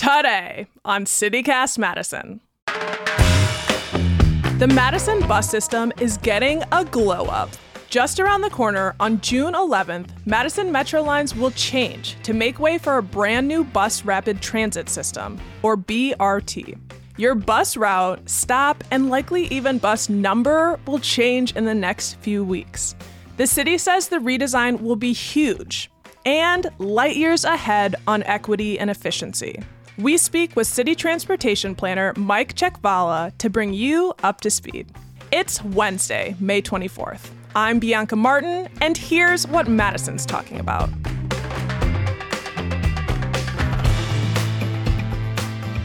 Today on CityCast Madison. The Madison bus system is getting a glow up. Just around the corner, on June 11th, Madison Metro lines will change to make way for a brand new bus rapid transit system, or BRT. Your bus route, stop, and likely even bus number will change in the next few weeks. The city says the redesign will be huge and light years ahead on equity and efficiency. We speak with city transportation planner Mike Chechvala to bring you up to speed. It's Wednesday, May 24th. I'm Bianca Martin, and here's what Madison's talking about.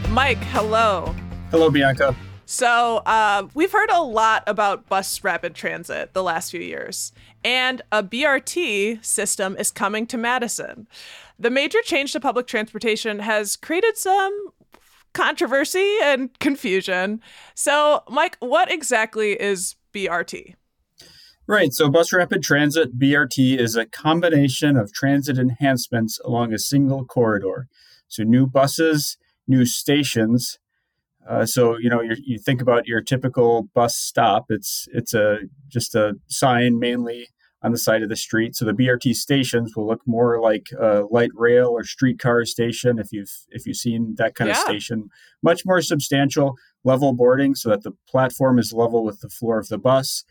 Mike, hello. Hello, Bianca. So, uh, we've heard a lot about bus rapid transit the last few years, and a BRT system is coming to Madison. The major change to public transportation has created some controversy and confusion. So, Mike, what exactly is BRT? Right. So, Bus Rapid Transit BRT is a combination of transit enhancements along a single corridor. So, new buses, new stations. Uh, so you know you think about your typical bus stop. It's it's a just a sign mainly on the side of the street. So the BRT stations will look more like a light rail or streetcar station if you've if you've seen that kind yeah. of station. Much more substantial level boarding so that the platform is level with the floor of the bus.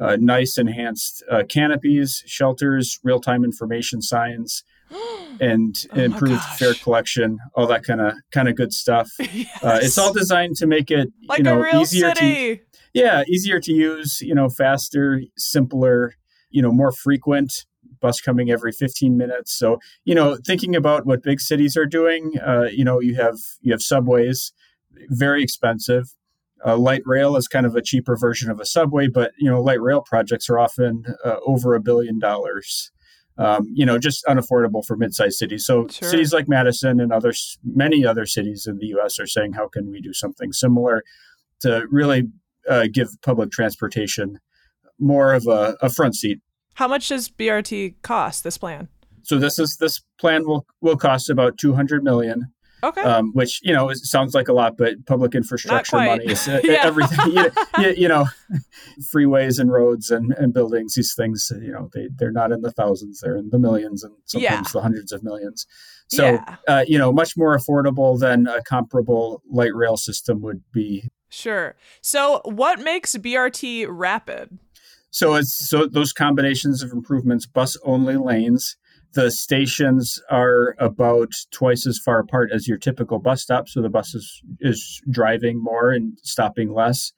Uh, nice enhanced uh, canopies, shelters, real time information signs. and oh improved fare collection, all that kind of kind of good stuff. Yes. Uh, it's all designed to make it like you know easier city. to yeah easier to use, you know, faster, simpler, you know, more frequent bus coming every 15 minutes. So, you know, thinking about what big cities are doing, uh, you know, you have you have subways, very expensive. Uh, light rail is kind of a cheaper version of a subway, but you know, light rail projects are often uh, over a billion dollars. Um, you know, just unaffordable for mid-sized cities. So sure. cities like Madison and others, many other cities in the U.S. are saying, how can we do something similar to really uh, give public transportation more of a, a front seat. How much does BRT cost this plan? So this is this plan will will cost about two hundred million. Okay. Um, which you know sounds like a lot, but public infrastructure money is uh, everything. you, you, you, know, freeways and roads and, and buildings. These things, you know, they they're not in the thousands; they're in the millions and sometimes yeah. the hundreds of millions. So, yeah. uh, you know, much more affordable than a comparable light rail system would be. Sure. So, what makes BRT rapid? So it's so those combinations of improvements, bus only lanes. The stations are about twice as far apart as your typical bus stop, so the bus is, is driving more and stopping less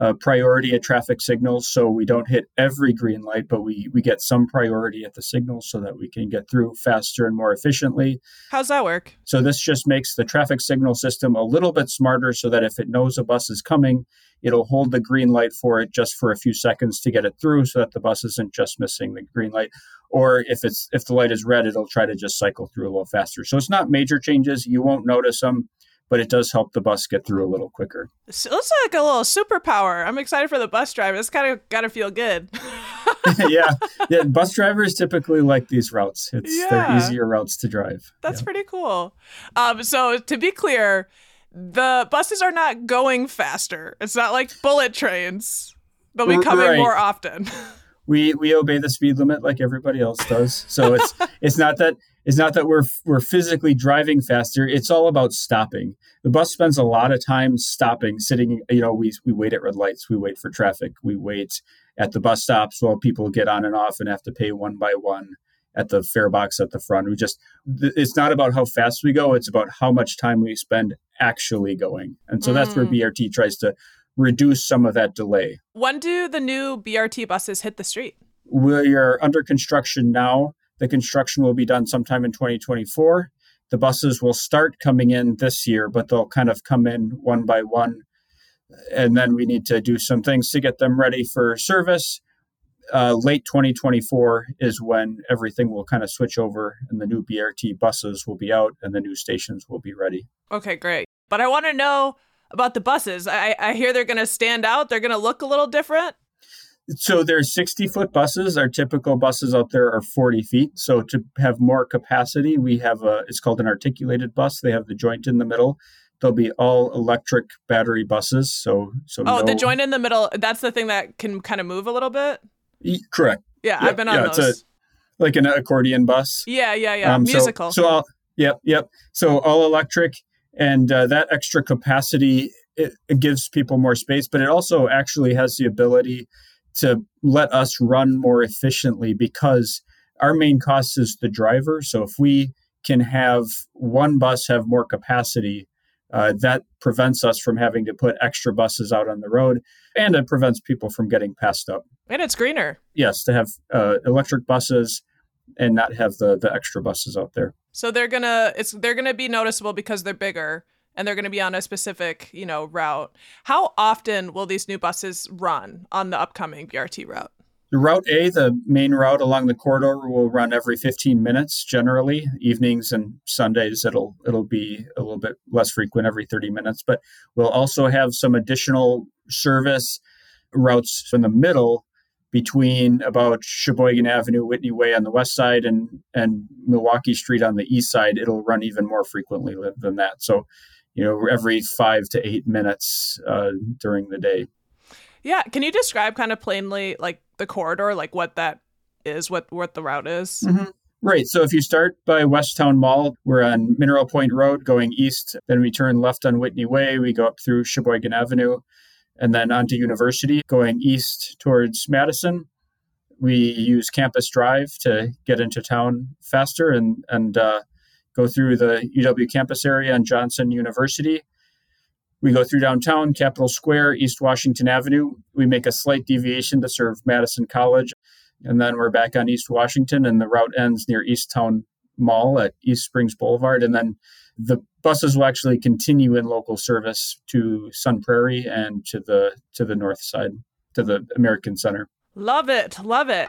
uh, priority at traffic signals so we don't hit every green light but we we get some priority at the signals so that we can get through faster and more efficiently. How's that work? So this just makes the traffic signal system a little bit smarter so that if it knows a bus is coming it'll hold the green light for it just for a few seconds to get it through so that the bus isn't just missing the green light. Or if it's if the light is red it'll try to just cycle through a little faster. So it's not major changes. You won't notice them but it does help the bus get through a little quicker. So it's like a little superpower. I'm excited for the bus driver. It's kind of got to feel good. yeah, yeah. Bus drivers typically like these routes. It's yeah. they're easier routes to drive. That's yeah. pretty cool. Um, so to be clear, the buses are not going faster. It's not like bullet trains. They'll be coming right. more often. we we obey the speed limit like everybody else does. So it's it's not that it's not that we're we're physically driving faster. It's all about stopping. The bus spends a lot of time stopping, sitting. You know, we we wait at red lights, we wait for traffic, we wait at the bus stops while people get on and off and have to pay one by one at the fare box at the front. We just it's not about how fast we go; it's about how much time we spend actually going. And so mm. that's where mm. BRT tries to reduce some of that delay. When do the new BRT buses hit the street? We are under construction now. The construction will be done sometime in 2024. the buses will start coming in this year, but they'll kind of come in one by one. And then we need to do some things to get them ready for service. Uh, late 2024 is when everything will kind of switch over and the new BRT buses will be out and the new stations will be ready. Okay, great. But I want to know about the buses. I, I hear they're going to stand out, they're going to look a little different. So there's 60 foot buses. Our typical buses out there are 40 feet. So to have more capacity, we have a, it's called an articulated bus. They have the joint in the middle. They'll be all electric battery buses. So, so oh, no, the joint in the middle. That's the thing that can kind of move a little bit. correct. Yeah, I've been on yeah, those. It's a, like an accordion bus. yeah, yeah, yeah. Um, so- Musical. So, all, yep, yep. So all electric, and uh, that extra capacity it, it gives people more space, but it also actually has the ability to let us run more efficiently because our main cost is the driver. So if we can have one bus have more capacity, uh, that prevents us from having to put extra buses out on the road, and it prevents people from getting passed up. and it's greener. Yes, to have uh, electric buses and not have the the extra buses out there. So they're gonna it's they're gonna be noticeable because they're bigger and they're gonna be on a specific, you know, route. How often will these new buses run on the upcoming BRT route? Route A, the main route along the corridor, will run every 15 minutes generally. Evenings and Sundays, it'll it'll be a little bit less frequent, every 30 minutes. But we'll also have some additional service routes in the middle between about Sheboygan Avenue, Whitney Way on the west side, and and Milwaukee Street on the east side. It'll run even more frequently than that. So, you know, every five to eight minutes uh, during the day. Yeah, can you describe kind of plainly like the corridor, like what that is, what what the route is? Mhm. Right. So if you start by West Towne Mall, we're on Mineral Point Road going east. Then we turn left on Whitney Way. We go up through Sheboygan Avenue and then onto University going east towards Madison. We use Campus Drive to get into town faster and, and uh, go through the UW campus area and Johnson University. We go through downtown, Capitol Square, East Washington Avenue. We make a slight deviation to serve Madison College. And then we're back on East Washington, and the route ends near East Towne Mall at East Springs Boulevard. And then the buses will actually continue in local service to Sun Prairie and to the to the north side, to the American Center. Love it, love it.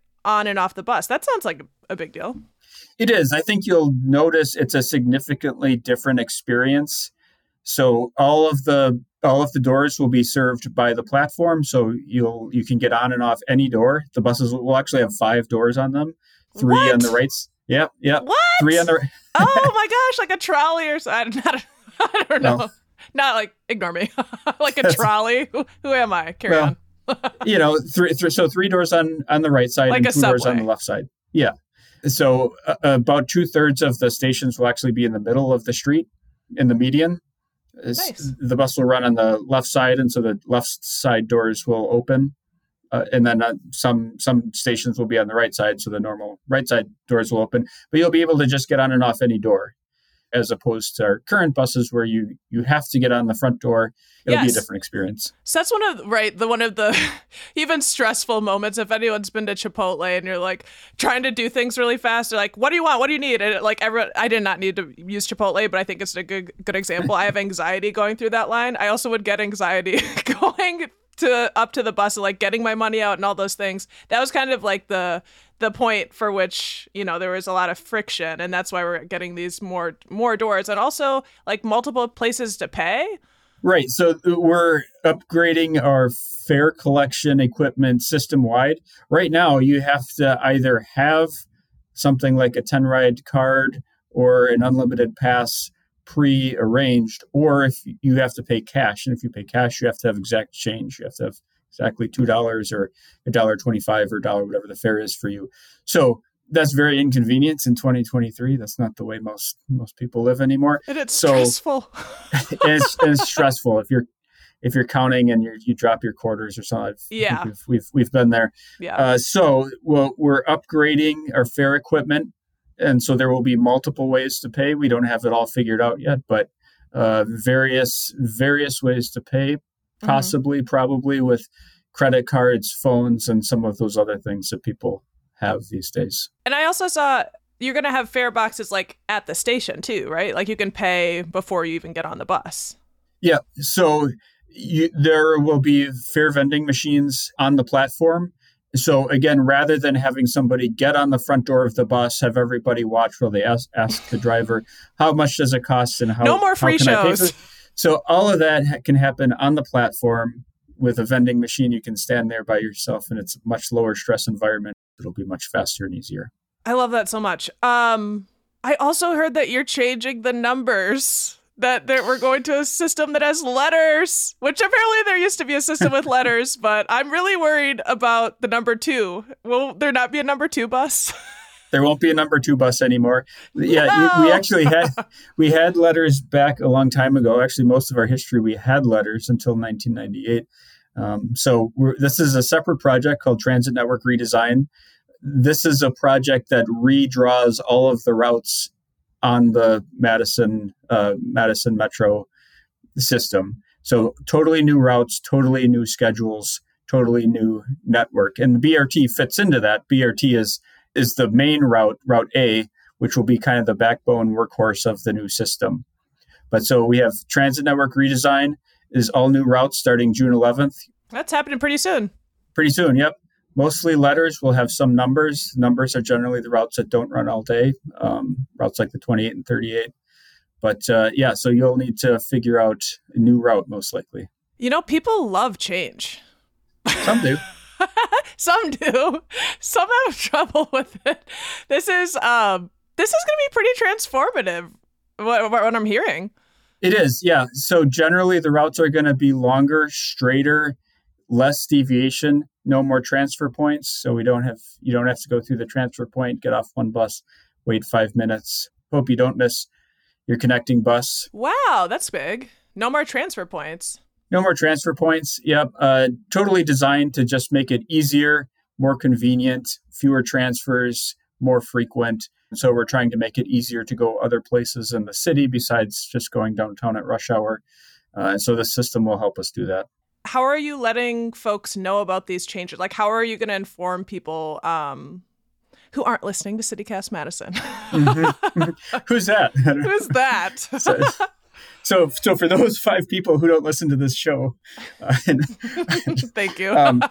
on and off the bus. That sounds like a big deal. It is. I think you'll notice it's a significantly different experience. So all of the all of the doors will be served by the platform. So you'll you can get on and off any door. The buses will actually have five doors on them, three on the right. Yep, yep. What? Three on the. oh my gosh, like a trolley or something. I don't, I don't know. No. Not like ignore me. like a trolley. Who, who am I? Carry Well, on. You know, three, so three doors on on the right side Like and two doors on the left side. Yeah. So uh, about two thirds of the stations will actually be in the middle of the street, in the median. Nice. The bus will run on the left side, and so the left side doors will open, uh, and then uh, some some stations will be on the right side, so the normal right side doors will open. But you'll be able to just get on and off any door, as opposed to our current buses where you you have to get on the front door. It'll be a different experience. So that's one of right the one of the even stressful moments. If anyone's been to Chipotle and you're like trying to do things really fast, like, "What do you want? What do you need?" And like everyone, I did not need to use Chipotle, but I think it's a good good example. I have anxiety going through that line. I also would get anxiety going to up to the bus and like getting my money out and all those things. That was kind of like the the point for which you know there was a lot of friction, and that's why we're getting these more more doors and also like multiple places to pay. Right. So we're upgrading our fare collection equipment system wide. Right now, you have to either have something like a 10 ride card or an unlimited pass pre-arranged, or if you have to pay cash. And if you pay cash, you have to have exact change. You have to have exactly two dollars or a dollar twenty-five or dollar, whatever the fare is for you. So that's very inconvenient in 2023. That's not the way most most people live anymore. And it's so, stressful. it's, it's stressful if you're if you're counting and you you drop your quarters or something. Yeah, we've, we've we've been there. Yeah. Uh, so well, we're upgrading our fare equipment, and so there will be multiple ways to pay. We don't have it all figured out yet, but uh, various various ways to pay, Mm-hmm. possibly probably with credit cards, phones, and some of those other things that people have these days. And I also saw you're going to have fare boxes like at the station too, right? Like you can pay before you even get on the bus. Yeah. So you, there will be fare vending machines on the platform. So again, rather than having somebody get on the front door of the bus, have everybody watch while they ask, ask the driver, how much does it cost and how No more free can I pay for shows. It?" So all of that can happen on the platform with a vending machine. You can stand there by yourself, and it's a much lower stress environment. It'll be much faster and easier. I love that so much. Um, I also heard that you're changing the numbers. That, that we're going to a system that has letters, which apparently there used to be a system with letters, but I'm really worried about the number two. Will there not be a number two bus? There won't be a number two bus anymore. Yeah, you- we actually had we had letters back a long time ago. Actually, most of our history we had letters until 1998. Um, so we're, this is a separate project called Transit Network Redesign. This is a project that redraws all of the routes on the Madison uh, Madison Metro system. So totally new routes, totally new schedules, totally new network, and the BRT fits into that. BRT is is the main route, Route A, which will be kind of the backbone workhorse of the new system. But so we have transit network redesign is all new routes starting June 11th. That's happening pretty soon. Pretty soon, yep. Mostly letters. We'll have some numbers. Numbers are generally the routes that don't run all day, um, routes like the 28 and 38. But uh, yeah, so you'll need to figure out a new route most likely. You know, people love change. Some do. Some do. Some have trouble with it. This is um this is going to be pretty transformative what, what I'm hearing. It is, yeah. So generally, the routes are going to be longer, straighter, less deviation, no more transfer points. So we don't have you don't have to go through the transfer point, get off one bus, wait five minutes. Hope you don't miss your connecting bus. Wow, that's big. No more transfer points. No more transfer points. Yep, uh, totally designed to just make it easier, more convenient, fewer transfers, more frequent. So we're trying to make it easier to go other places in the city besides just going downtown at rush hour. Uh, and so the system will help us do that. How are you letting folks know about these changes? Like how are you going to inform people um who aren't listening to CityCast Madison? Who's that? Who's that? so, so, so for those five people who don't listen to this show, uh, and, Thank you. um,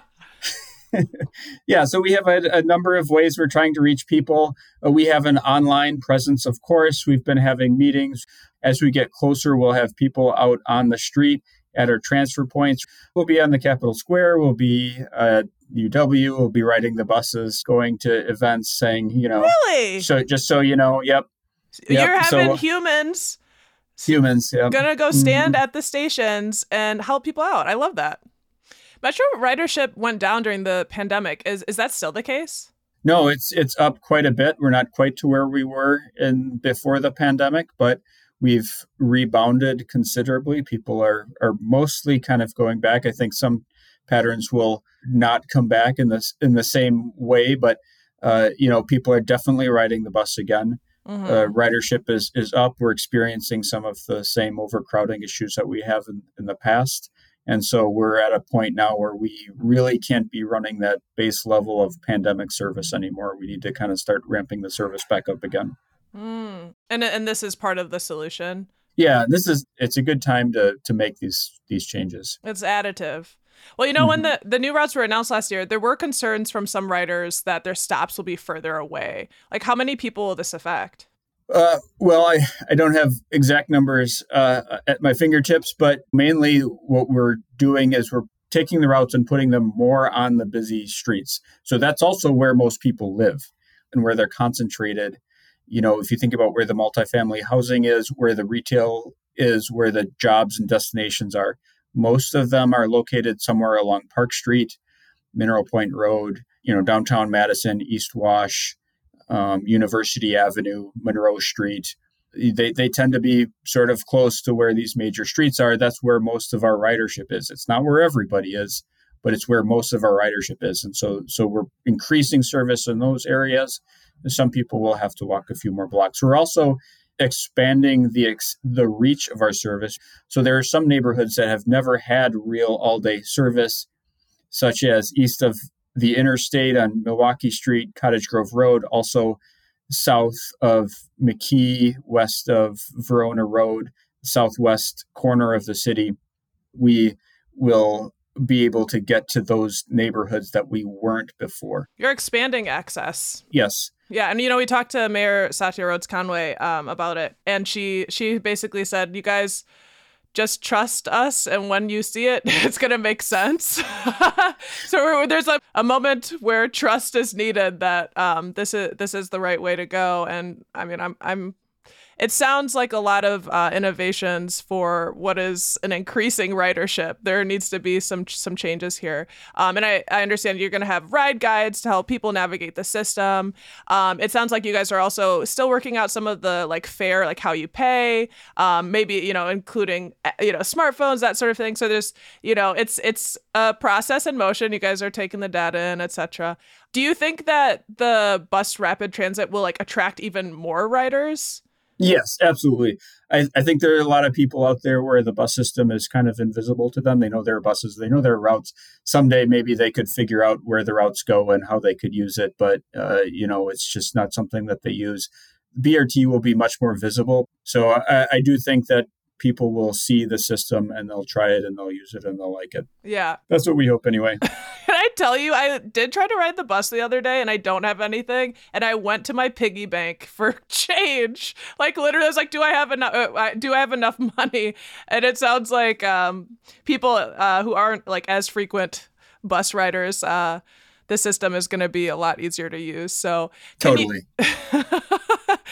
yeah, so we have a, a, number of ways we're trying to reach people. Uh, we have an online presence, of course. We've been having meetings. As we get closer, we'll have people out on the street at our transfer points. We'll be on the Capitol Square. We'll be at UW. We'll be riding the buses, going to events, saying, you know, really? so just so you know, yep, You're Yep, so- having humans humans. Yep. gonna go stand Mhm. at the stations and help people out. I love that. Metro ridership went down during the pandemic. Is is that still the case? No, it's it's up quite a bit. We're not quite to where we were in before the pandemic, but we've rebounded considerably. People are are mostly kind of going back. I think some patterns will not come back in this in the same way, but uh, you know, people are definitely riding the bus again. Mhm. Uh, ridership is is up. We're experiencing some of the same overcrowding issues that we have in, in the past. And so we're at a point now where we really can't be running that base level of pandemic service anymore. We need to kind of start ramping the service back up again. Mm. And and this is part of the solution. Yeah, this is it's a good time to to make these these changes. It's additive. Well, you know, when the, the new routes were announced last year, there were concerns from some riders that their stops will be further away. Like, how many people will this affect? Uh, well, I, I don't have exact numbers uh, at my fingertips, but mainly what we're doing is we're taking the routes and putting them more on the busy streets. So that's also where most people live and where they're concentrated. You know, if you think about where the multifamily housing is, where the retail is, where the jobs and destinations are, most of them are located somewhere along Park Street, Mineral Point Road, you know, downtown Madison, East Wash, um, University Avenue, Monroe Street. They, they tend to be sort of close to where these major streets are. That's where most of our ridership is. It's not where everybody is, but it's where most of our ridership is. And so, so we're increasing service in those areas. Some people will have to walk a few more blocks. We're also expanding the ex- the reach of our service. So there are some neighborhoods that have never had real all day service, such as east of the interstate on Milwaukee Street, Cottage Grove Road, also south of McKee, west of Verona Road, southwest corner of the city. We will be able to get to those neighborhoods that we weren't before. You're expanding access. Yes. Yeah, and you know we talked to Mayor Satya Rhodes Conway um, about it, and she she basically said, "You guys just trust us, and when you see it, it's gonna make sense." so there's a, a moment where trust is needed that um, this is this is the right way to go, and I mean I'm I'm it sounds like a lot of uh, innovations for what is an increasing ridership. There needs to be some some changes here, um, and I, I understand you're going to have ride guides to help people navigate the system. Um, it sounds like you guys are also still working out some of the like fare, like how you pay, um, maybe you know including eh, you know smartphones, that sort of thing. So there's you know it's it's a process in motion. You guys are taking the data in, etc. Do you think that the bus rapid transit will like attract even more riders? Yes, absolutely. I, I, think there are a lot of people out there where the bus system is kind of invisible to them. They know their buses, they know their routes. Someday, maybe they could figure out where the routes go and how they could use it, but uh, you know, it's just not something that they use. BRT will be much more visible. So I, I do think that people will see the system and they'll try it and they'll use it and they'll like it. Yeah. That's what we hope anyway. Tell you, I did try to ride the bus the other day and I don't have anything. And I went to my piggy bank for change. Like literally, I was like, do I have enough? Uh, do I have enough money? And it sounds like um, people uh, who aren't like as frequent bus riders, uh, the system is going to be a lot easier to use. So totally. You...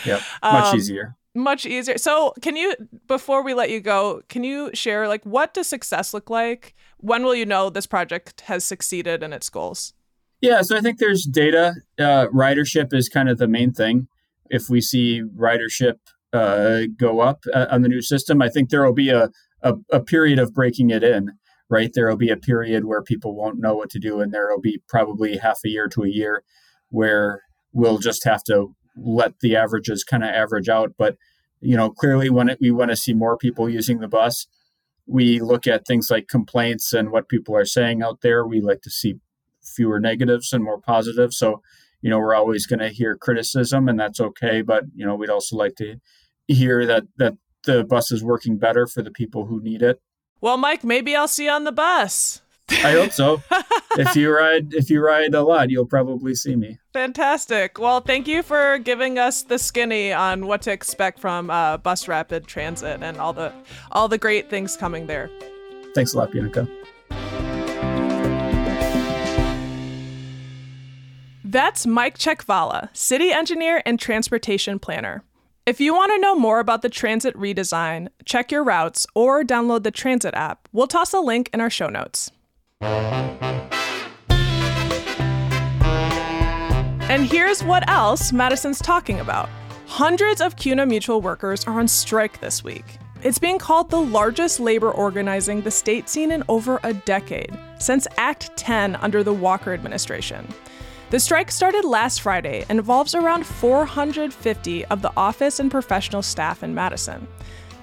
yep. Much um, easier much easier. So, can you before we let you go, can you share like what does success look like? When will you know this project has succeeded in its goals? Yeah, so I think there's data. Uh, ridership is kind of the main thing. If we see ridership uh, go up uh, on the new system, I think there will be a, a, a period of breaking it in. Right, there will be a period where people won't know what to do, and there will be probably half a year to a year where we'll just have to let the averages kind of average out. But you know, clearly, when it, we want to see more people using the bus, we look at things like complaints and what people are saying out there. We like to see fewer negatives and more positives. So, you know, we're always going to hear criticism, and that's okay. But you know, we'd also like to hear that that the bus is working better for the people who need it. Well, Mike, maybe I'll see you on the bus. I hope so. if you ride if you ride a lot, you'll probably see me. Fantastic. Well, thank you for giving us the skinny on what to expect from uh, Bus Rapid Transit and all the all the great things coming there. Thanks a lot, Bianca. That's Mike Chechvala, city engineer and transportation planner. If you want to know more about the transit redesign, check your routes, or download the transit app. We'll toss a link in our show notes. And here's what else Madison's talking about. Hundreds of CUNA Mutual workers are on strike this week. It's being called the largest labor organizing the state seen in over a decade, since Act 10 under the Walker administration. The strike started last Friday and involves around 450 of the office and professional staff in Madison.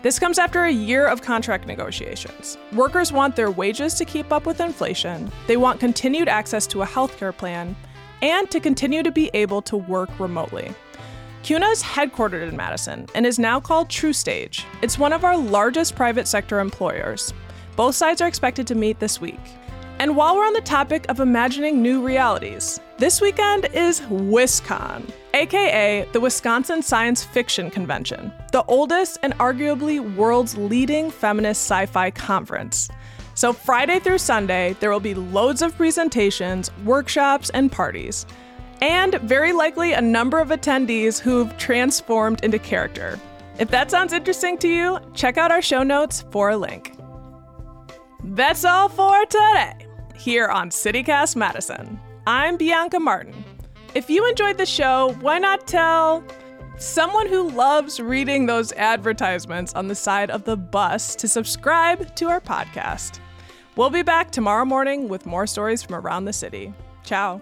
This comes after a year of contract negotiations. Workers want their wages to keep up with inflation, they want continued access to a healthcare plan, and to continue to be able to work remotely. CUNA is headquartered in Madison and is now called TruStage. It's one of our largest private sector employers. Both sides are expected to meet this week. And while we're on the topic of imagining new realities, this weekend is WisCon, aka the Wisconsin Science Fiction Convention, the oldest and arguably world's leading feminist sci fi conference. So, Friday through Sunday, there will be loads of presentations, workshops, and parties. and very likely a number of attendees who've transformed into character. If that sounds interesting to you, check out our show notes for a link. That's all for today here on CityCast Madison. I'm Bianca Martin. If you enjoyed the show, why not tell someone who loves reading those advertisements on the side of the bus to subscribe to our podcast? We'll be back tomorrow morning with more stories from around the city. Ciao.